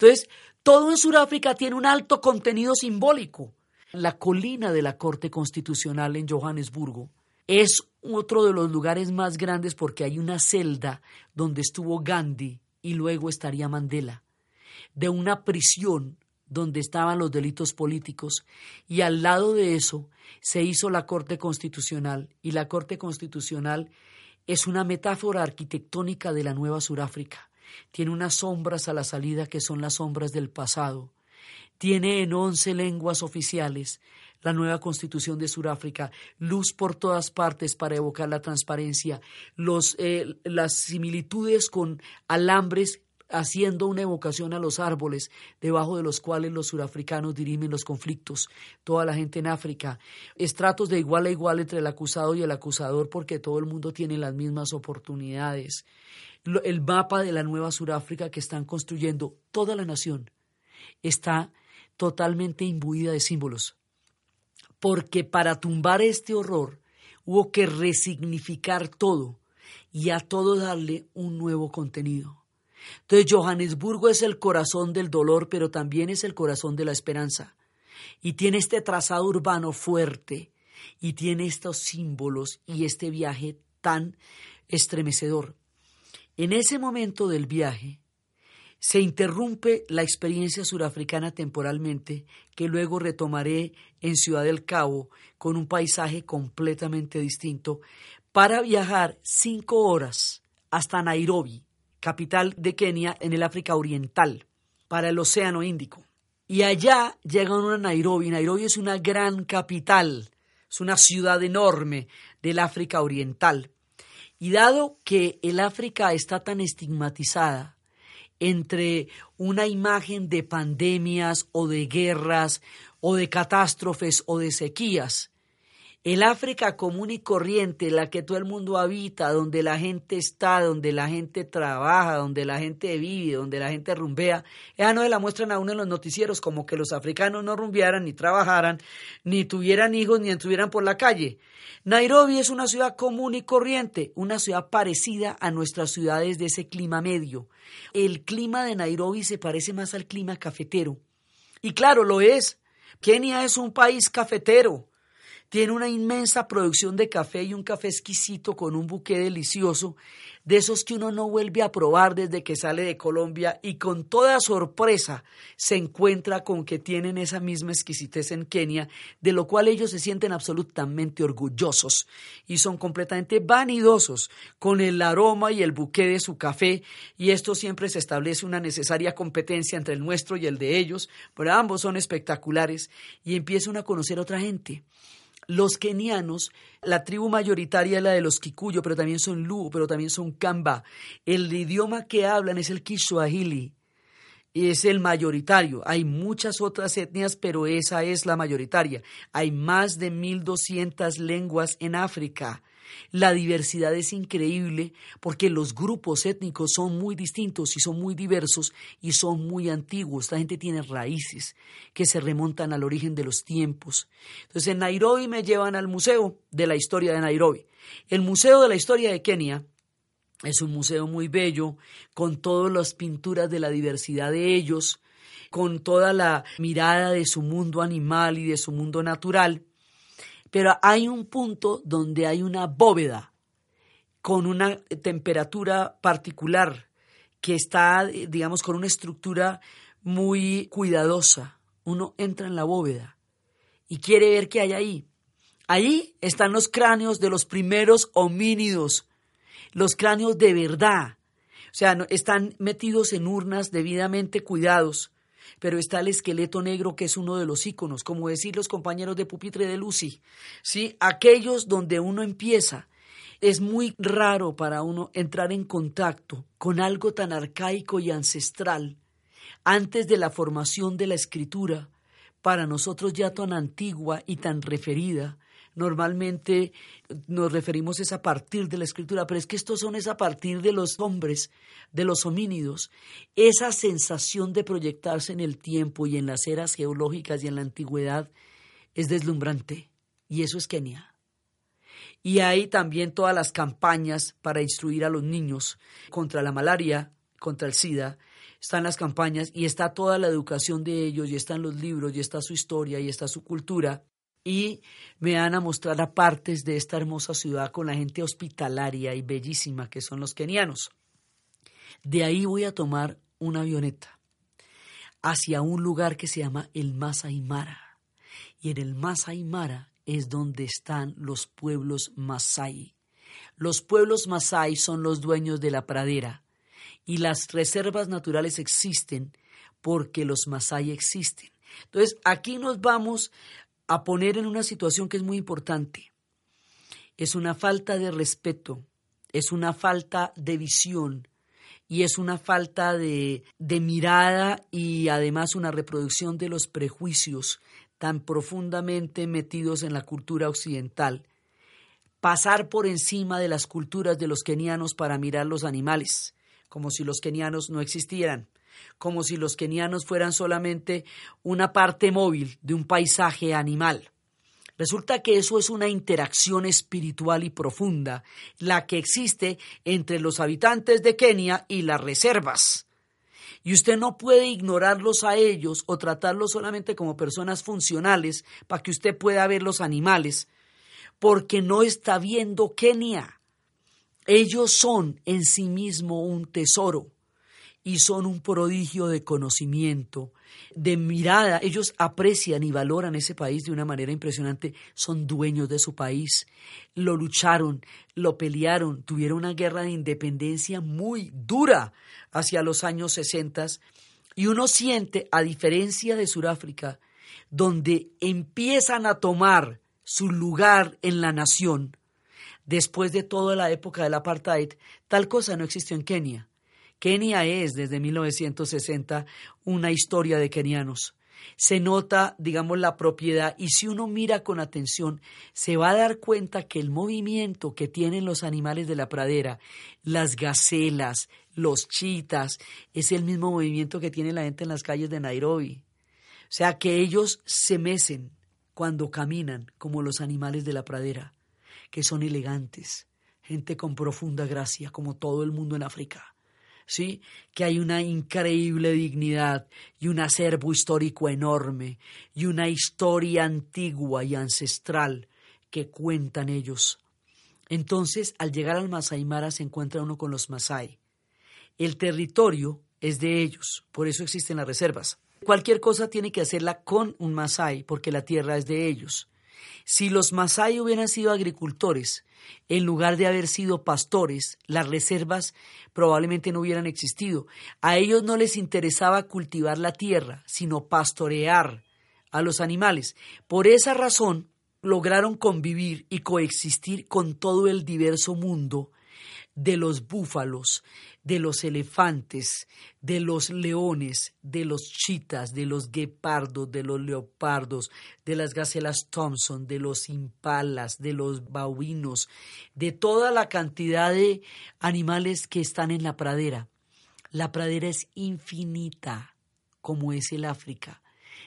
Entonces, todo en Sudáfrica tiene un alto contenido simbólico. La colina de la Corte Constitucional en Johannesburgo es otro de los lugares más grandes porque hay una celda donde estuvo Gandhi y luego estaría Mandela, de una prisión donde estaban los delitos políticos y al lado de eso se hizo la Corte Constitucional y la Corte Constitucional es una metáfora arquitectónica de la nueva Sudáfrica. Tiene unas sombras a la salida que son las sombras del pasado. Tiene en once lenguas oficiales la nueva constitución de Sudáfrica, luz por todas partes para evocar la transparencia, los, eh, las similitudes con alambres haciendo una evocación a los árboles debajo de los cuales los surafricanos dirimen los conflictos, toda la gente en África, estratos de igual a igual entre el acusado y el acusador porque todo el mundo tiene las mismas oportunidades, el mapa de la nueva Suráfrica que están construyendo toda la nación está totalmente imbuida de símbolos, porque para tumbar este horror hubo que resignificar todo y a todo darle un nuevo contenido. Entonces Johannesburgo es el corazón del dolor, pero también es el corazón de la esperanza. Y tiene este trazado urbano fuerte, y tiene estos símbolos y este viaje tan estremecedor. En ese momento del viaje se interrumpe la experiencia surafricana temporalmente, que luego retomaré en Ciudad del Cabo con un paisaje completamente distinto, para viajar cinco horas hasta Nairobi, capital de Kenia en el África Oriental, para el Océano Índico. Y allá llegan a Nairobi. Nairobi es una gran capital, es una ciudad enorme del África Oriental. Y dado que el África está tan estigmatizada entre una imagen de pandemias o de guerras o de catástrofes o de sequías, el África común y corriente, la que todo el mundo habita, donde la gente está, donde la gente trabaja, donde la gente vive, donde la gente rumbea, esa no se la muestran a uno en los noticieros como que los africanos no rumbearan, ni trabajaran, ni tuvieran hijos, ni estuvieran por la calle. Nairobi es una ciudad común y corriente, una ciudad parecida a nuestras ciudades de ese clima medio. El clima de Nairobi se parece más al clima cafetero. Y claro, lo es. Kenia es un país cafetero. Tiene una inmensa producción de café y un café exquisito con un buque delicioso, de esos que uno no vuelve a probar desde que sale de Colombia y con toda sorpresa se encuentra con que tienen esa misma exquisitez en Kenia, de lo cual ellos se sienten absolutamente orgullosos y son completamente vanidosos con el aroma y el buque de su café. Y esto siempre se establece una necesaria competencia entre el nuestro y el de ellos, pero ambos son espectaculares y empiezan a conocer a otra gente los kenianos, la tribu mayoritaria es la de los Kikuyo, pero también son Luo, pero también son Kamba. El idioma que hablan es el Kiswahili y es el mayoritario. Hay muchas otras etnias, pero esa es la mayoritaria. Hay más de 1.200 lenguas en África. La diversidad es increíble porque los grupos étnicos son muy distintos y son muy diversos y son muy antiguos. Esta gente tiene raíces que se remontan al origen de los tiempos. Entonces en Nairobi me llevan al Museo de la Historia de Nairobi. El Museo de la Historia de Kenia es un museo muy bello con todas las pinturas de la diversidad de ellos, con toda la mirada de su mundo animal y de su mundo natural. Pero hay un punto donde hay una bóveda con una temperatura particular que está, digamos, con una estructura muy cuidadosa. Uno entra en la bóveda y quiere ver qué hay ahí. Ahí están los cráneos de los primeros homínidos, los cráneos de verdad. O sea, están metidos en urnas debidamente cuidados pero está el esqueleto negro que es uno de los íconos, como decir los compañeros de pupitre de Lucy, ¿sí? aquellos donde uno empieza. Es muy raro para uno entrar en contacto con algo tan arcaico y ancestral antes de la formación de la escritura, para nosotros ya tan antigua y tan referida, normalmente nos referimos es a partir de la escritura, pero es que estos son es a partir de los hombres, de los homínidos. Esa sensación de proyectarse en el tiempo y en las eras geológicas y en la antigüedad es deslumbrante. Y eso es Kenia. Y hay también todas las campañas para instruir a los niños contra la malaria, contra el SIDA, están las campañas y está toda la educación de ellos y están los libros y está su historia y está su cultura y me van a mostrar a partes de esta hermosa ciudad con la gente hospitalaria y bellísima que son los kenianos. De ahí voy a tomar una avioneta hacia un lugar que se llama el Masai Mara. Y en el Masai Mara es donde están los pueblos Masai. Los pueblos Masai son los dueños de la pradera y las reservas naturales existen porque los Masai existen. Entonces, aquí nos vamos a poner en una situación que es muy importante. Es una falta de respeto, es una falta de visión, y es una falta de, de mirada y además una reproducción de los prejuicios tan profundamente metidos en la cultura occidental. Pasar por encima de las culturas de los kenianos para mirar los animales, como si los kenianos no existieran, como si los kenianos fueran solamente una parte móvil de un paisaje animal. Resulta que eso es una interacción espiritual y profunda, la que existe entre los habitantes de Kenia y las reservas. Y usted no puede ignorarlos a ellos o tratarlos solamente como personas funcionales para que usted pueda ver los animales, porque no está viendo Kenia. Ellos son en sí mismo un tesoro y son un prodigio de conocimiento, de mirada. Ellos aprecian y valoran ese país de una manera impresionante. Son dueños de su país. Lo lucharon, lo pelearon, tuvieron una guerra de independencia muy dura hacia los años 60. Y uno siente, a diferencia de Sudáfrica, donde empiezan a tomar su lugar en la nación, después de toda la época del apartheid, tal cosa no existió en Kenia. Kenia es desde 1960 una historia de kenianos. Se nota, digamos, la propiedad y si uno mira con atención, se va a dar cuenta que el movimiento que tienen los animales de la pradera, las gacelas, los chitas, es el mismo movimiento que tiene la gente en las calles de Nairobi. O sea, que ellos se mecen cuando caminan como los animales de la pradera, que son elegantes, gente con profunda gracia, como todo el mundo en África. ¿Sí? que hay una increíble dignidad y un acervo histórico enorme y una historia antigua y ancestral que cuentan ellos. Entonces, al llegar al Masai Mara se encuentra uno con los Masai. El territorio es de ellos, por eso existen las reservas. Cualquier cosa tiene que hacerla con un Masai, porque la tierra es de ellos. Si los Masai hubieran sido agricultores, en lugar de haber sido pastores, las reservas probablemente no hubieran existido. A ellos no les interesaba cultivar la tierra, sino pastorear a los animales. Por esa razón lograron convivir y coexistir con todo el diverso mundo de los búfalos, de los elefantes, de los leones, de los chitas, de los guepardos, de los leopardos, de las gacelas Thompson, de los impalas, de los babuinos, de toda la cantidad de animales que están en la pradera. La pradera es infinita, como es el África.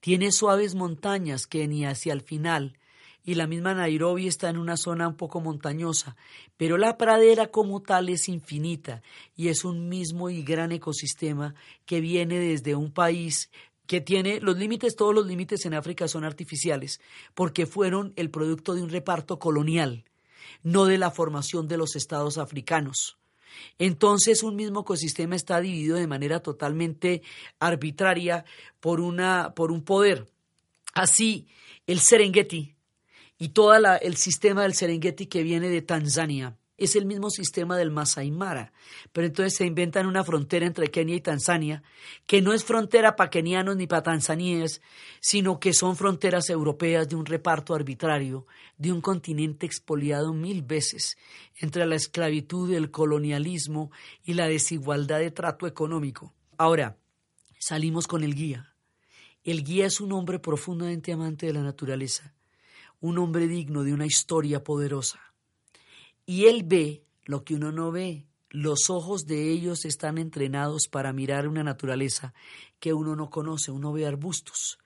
Tiene suaves montañas que ni hacia el final y la misma Nairobi está en una zona un poco montañosa, pero la pradera como tal es infinita y es un mismo y gran ecosistema que viene desde un país que tiene los límites, todos los límites en África son artificiales, porque fueron el producto de un reparto colonial, no de la formación de los estados africanos. Entonces un mismo ecosistema está dividido de manera totalmente arbitraria por, una, por un poder. Así, el Serengeti, y todo el sistema del Serengeti que viene de Tanzania es el mismo sistema del Masai Mara. Pero entonces se inventan una frontera entre Kenia y Tanzania, que no es frontera para kenianos ni para tanzaníes, sino que son fronteras europeas de un reparto arbitrario, de un continente expoliado mil veces, entre la esclavitud, el colonialismo y la desigualdad de trato económico. Ahora, salimos con el guía. El guía es un hombre profundamente amante de la naturaleza un hombre digno de una historia poderosa. Y él ve lo que uno no ve. Los ojos de ellos están entrenados para mirar una naturaleza que uno no conoce. Uno ve arbustos.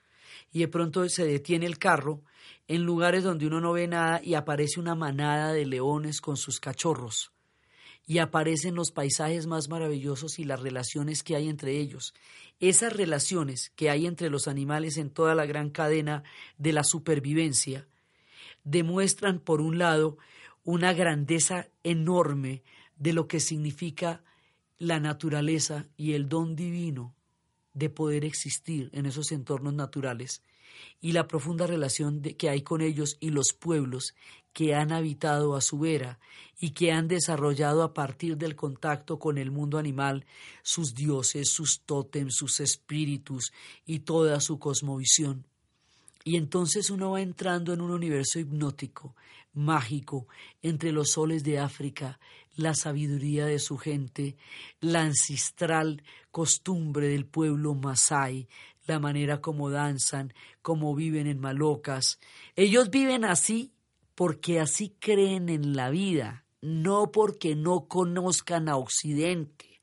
Y de pronto se detiene el carro en lugares donde uno no ve nada y aparece una manada de leones con sus cachorros. y aparecen los paisajes más maravillosos y las relaciones que hay entre ellos. Esas relaciones que hay entre los animales en toda la gran cadena de la supervivencia demuestran, por un lado, una grandeza enorme de lo que significa la naturaleza y el don divino de poder existir en esos entornos naturales y la profunda relación que hay con ellos y los pueblos que han habitado a su vera y que han desarrollado a partir del contacto con el mundo animal sus dioses, sus tótems, sus espíritus y toda su cosmovisión. Y entonces uno va entrando en un universo hipnótico, mágico, entre los soles de África, la sabiduría de su gente, la ancestral costumbre del pueblo masái, la manera como danzan, como viven en malocas. Ellos viven así porque así creen en la vida, no porque no conozcan a Occidente.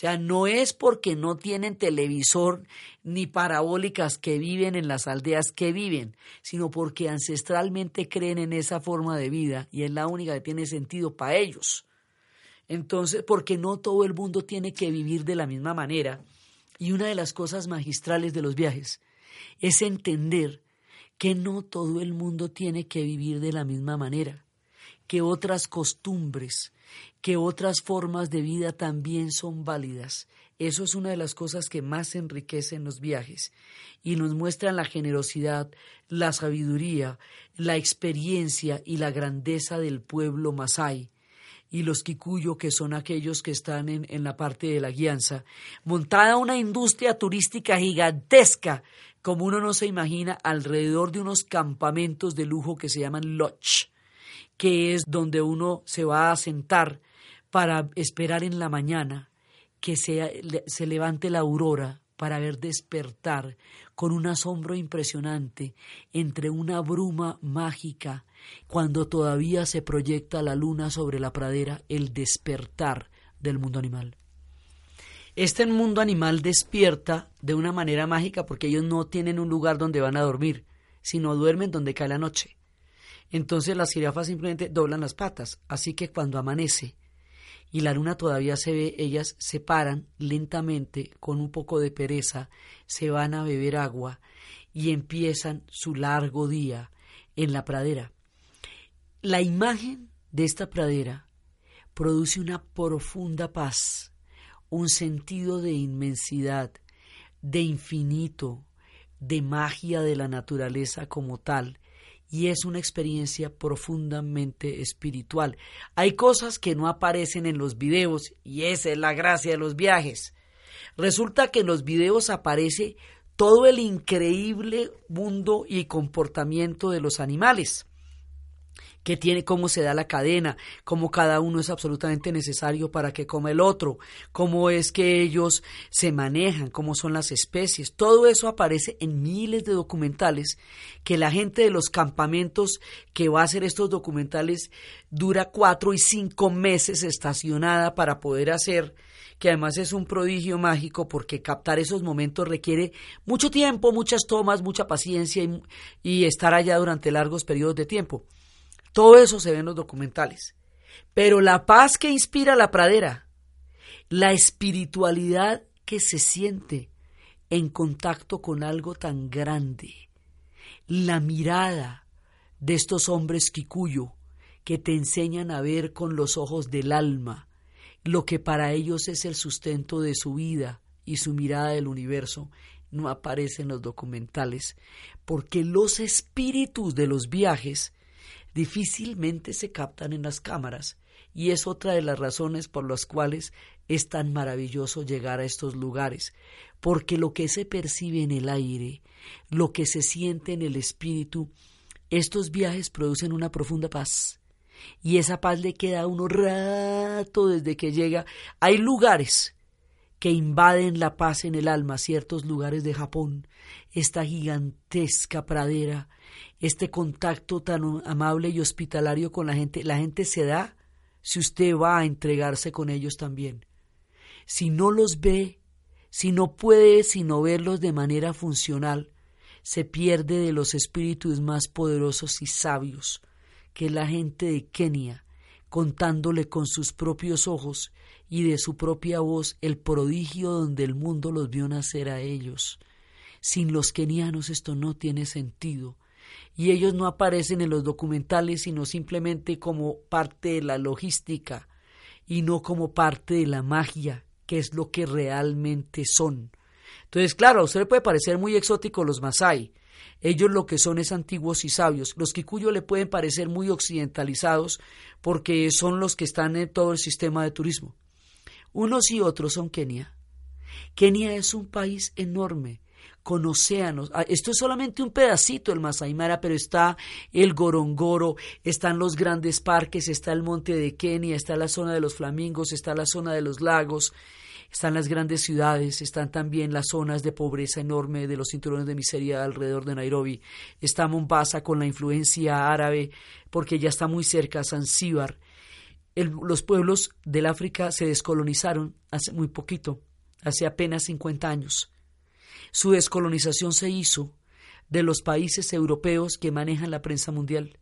Sea, no es porque no tienen televisor ni parabólicas que viven en las aldeas que viven, sino porque ancestralmente creen en esa forma de vida y es la única que tiene sentido para ellos. Entonces, porque no todo el mundo tiene que vivir de la misma manera. Y una de las cosas magistrales de los viajes es entender que no todo el mundo tiene que vivir de la misma manera, que otras costumbres, que otras formas de vida también son válidas. Eso es una de las cosas que más enriquecen los viajes y nos muestran la generosidad, la sabiduría, la experiencia y la grandeza del pueblo masái y los Kikuyo, que son aquellos que están en, en la parte de la guianza, montada una industria turística gigantesca, como uno no se imagina, alrededor de unos campamentos de lujo que se llaman lodge, que es donde uno se va a sentar para esperar en la mañana que se, se levante la aurora para ver despertar con un asombro impresionante entre una bruma mágica cuando todavía se proyecta la luna sobre la pradera el despertar del mundo animal. Este mundo animal despierta de una manera mágica porque ellos no tienen un lugar donde van a dormir, sino duermen donde cae la noche. Entonces las jirafas simplemente doblan las patas, así que cuando amanece y la luna todavía se ve, ellas se paran lentamente, con un poco de pereza, se van a beber agua y empiezan su largo día en la pradera. La imagen de esta pradera produce una profunda paz, un sentido de inmensidad, de infinito, de magia de la naturaleza como tal, y es una experiencia profundamente espiritual. Hay cosas que no aparecen en los videos y esa es la gracia de los viajes. Resulta que en los videos aparece todo el increíble mundo y comportamiento de los animales que tiene, cómo se da la cadena, cómo cada uno es absolutamente necesario para que coma el otro, cómo es que ellos se manejan, cómo son las especies. Todo eso aparece en miles de documentales que la gente de los campamentos que va a hacer estos documentales dura cuatro y cinco meses estacionada para poder hacer que además es un prodigio mágico porque captar esos momentos requiere mucho tiempo, muchas tomas, mucha paciencia y, y estar allá durante largos periodos de tiempo. Todo eso se ve en los documentales. Pero la paz que inspira la pradera, la espiritualidad que se siente en contacto con algo tan grande, la mirada de estos hombres kikuyo que te enseñan a ver con los ojos del alma lo que para ellos es el sustento de su vida y su mirada del universo, no aparece en los documentales, porque los espíritus de los viajes difícilmente se captan en las cámaras y es otra de las razones por las cuales es tan maravilloso llegar a estos lugares, porque lo que se percibe en el aire, lo que se siente en el espíritu, estos viajes producen una profunda paz. Y esa paz le queda a uno rato desde que llega. Hay lugares que invaden la paz en el alma, ciertos lugares de Japón, esta gigantesca pradera, este contacto tan amable y hospitalario con la gente, la gente se da si usted va a entregarse con ellos también. Si no los ve, si no puede sino verlos de manera funcional, se pierde de los espíritus más poderosos y sabios, que la gente de Kenia, contándole con sus propios ojos y de su propia voz el prodigio donde el mundo los vio nacer a ellos. Sin los kenianos esto no tiene sentido, y ellos no aparecen en los documentales sino simplemente como parte de la logística y no como parte de la magia, que es lo que realmente son. Entonces, claro, a usted le puede parecer muy exótico los Masai, ellos lo que son es antiguos y sabios. Los Kikuyo le pueden parecer muy occidentalizados porque son los que están en todo el sistema de turismo. Unos y otros son Kenia. Kenia es un país enorme, con océanos. Ah, esto es solamente un pedacito del Masai Mara, pero está el Gorongoro, están los grandes parques, está el monte de Kenia, está la zona de los flamingos, está la zona de los lagos, están las grandes ciudades, están también las zonas de pobreza enorme de los cinturones de miseria alrededor de Nairobi, está Mombasa con la influencia árabe, porque ya está muy cerca Zanzíbar. los pueblos del África se descolonizaron hace muy poquito, hace apenas 50 años. Su descolonización se hizo de los países europeos que manejan la prensa mundial.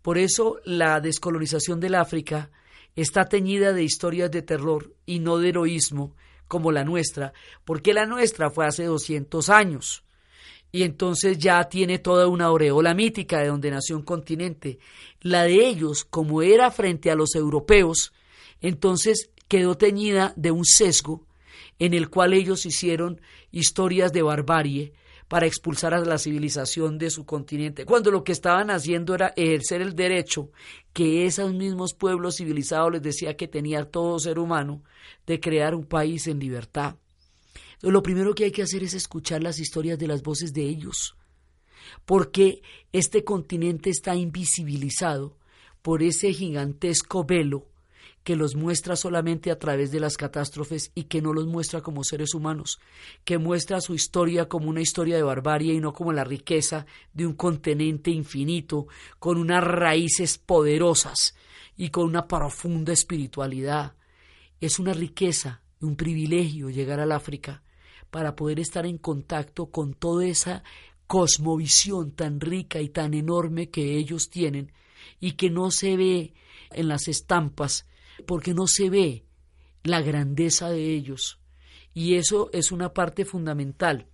Por eso la descolonización del África está teñida de historias de terror y no de heroísmo como la nuestra, porque la nuestra fue hace 200 años. Y entonces ya tiene toda una aureola mítica de donde nació un continente. La de ellos, como era frente a los europeos, entonces quedó teñida de un sesgo en el cual ellos hicieron historias de barbarie para expulsar a la civilización de su continente, cuando lo que estaban haciendo era ejercer el derecho que esos mismos pueblos civilizados les decía que tenía todo ser humano de crear un país en libertad. lo primero que hay que hacer es escuchar las historias de las voces de ellos, porque este continente está invisibilizado por ese gigantesco velo que los muestra solamente a través de las catástrofes y que no los muestra como seres humanos, que muestra su historia como una historia de barbarie y no como la riqueza de un continente infinito, con unas raíces poderosas y con una profunda espiritualidad. Es una riqueza, un privilegio llegar al África para poder estar en contacto con toda esa cosmovisión tan rica y tan enorme que ellos tienen y que no se ve en las estampas porque no se ve la grandeza de ellos. Y eso es una parte fundamental,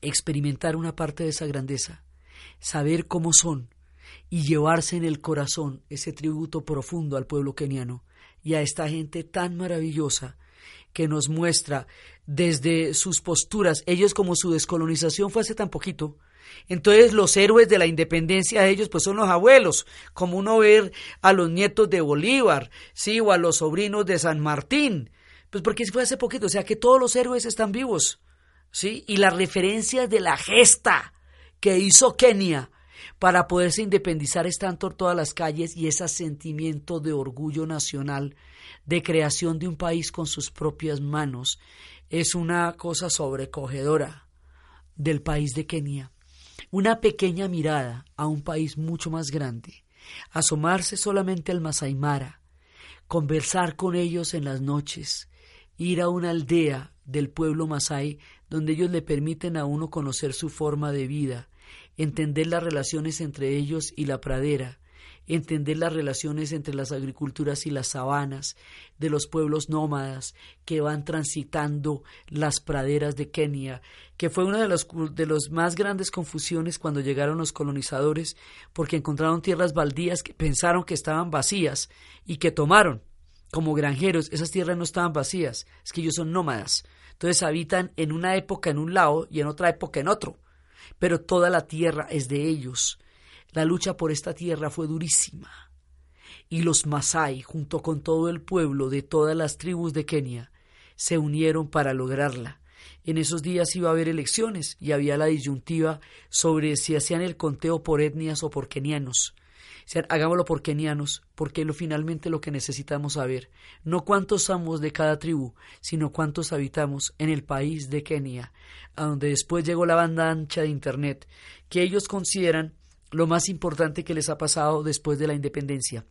experimentar una parte de esa grandeza, saber cómo son y llevarse en el corazón ese tributo profundo al pueblo keniano y a esta gente tan maravillosa que nos muestra desde sus posturas, ellos como su descolonización fue hace tan poquito, entonces los héroes de la independencia de ellos pues son los abuelos, como uno ver a los nietos de Bolívar, sí, o a los sobrinos de San Martín, pues porque fue hace poquito, o sea que todos los héroes están vivos, sí, y las referencias de la gesta que hizo Kenia para poderse independizar están por todas las calles y ese sentimiento de orgullo nacional, de creación de un país con sus propias manos, es una cosa sobrecogedora del país de Kenia. Una pequeña mirada a un país mucho más grande, asomarse solamente al Masai Mara, conversar con ellos en las noches, ir a una aldea del pueblo Masai donde ellos le permiten a uno conocer su forma de vida, entender las relaciones entre ellos y la pradera, entender las relaciones entre las agriculturas y las sabanas, de los pueblos nómadas que van transitando las praderas de Kenia, que fue una de las de los más grandes confusiones cuando llegaron los colonizadores, porque encontraron tierras baldías que pensaron que estaban vacías y que tomaron como granjeros. Esas tierras no estaban vacías, es que ellos son nómadas. Entonces habitan en una época en un lado y en otra época en otro, pero toda la tierra es de ellos la lucha por esta tierra fue durísima. Y los Masai, junto con todo el pueblo de todas las tribus de Kenia, se unieron para lograrla. En esos días iba a haber elecciones y había la disyuntiva sobre si hacían el conteo por etnias o por kenianos. hagámoslo por kenianos, porque lo finalmente lo que necesitamos saber, no cuántos somos de cada tribu, sino cuántos habitamos en el país de Kenia, a donde después llegó la banda ancha de Internet, que ellos consideran lo más importante que les ha pasado después de la independencia.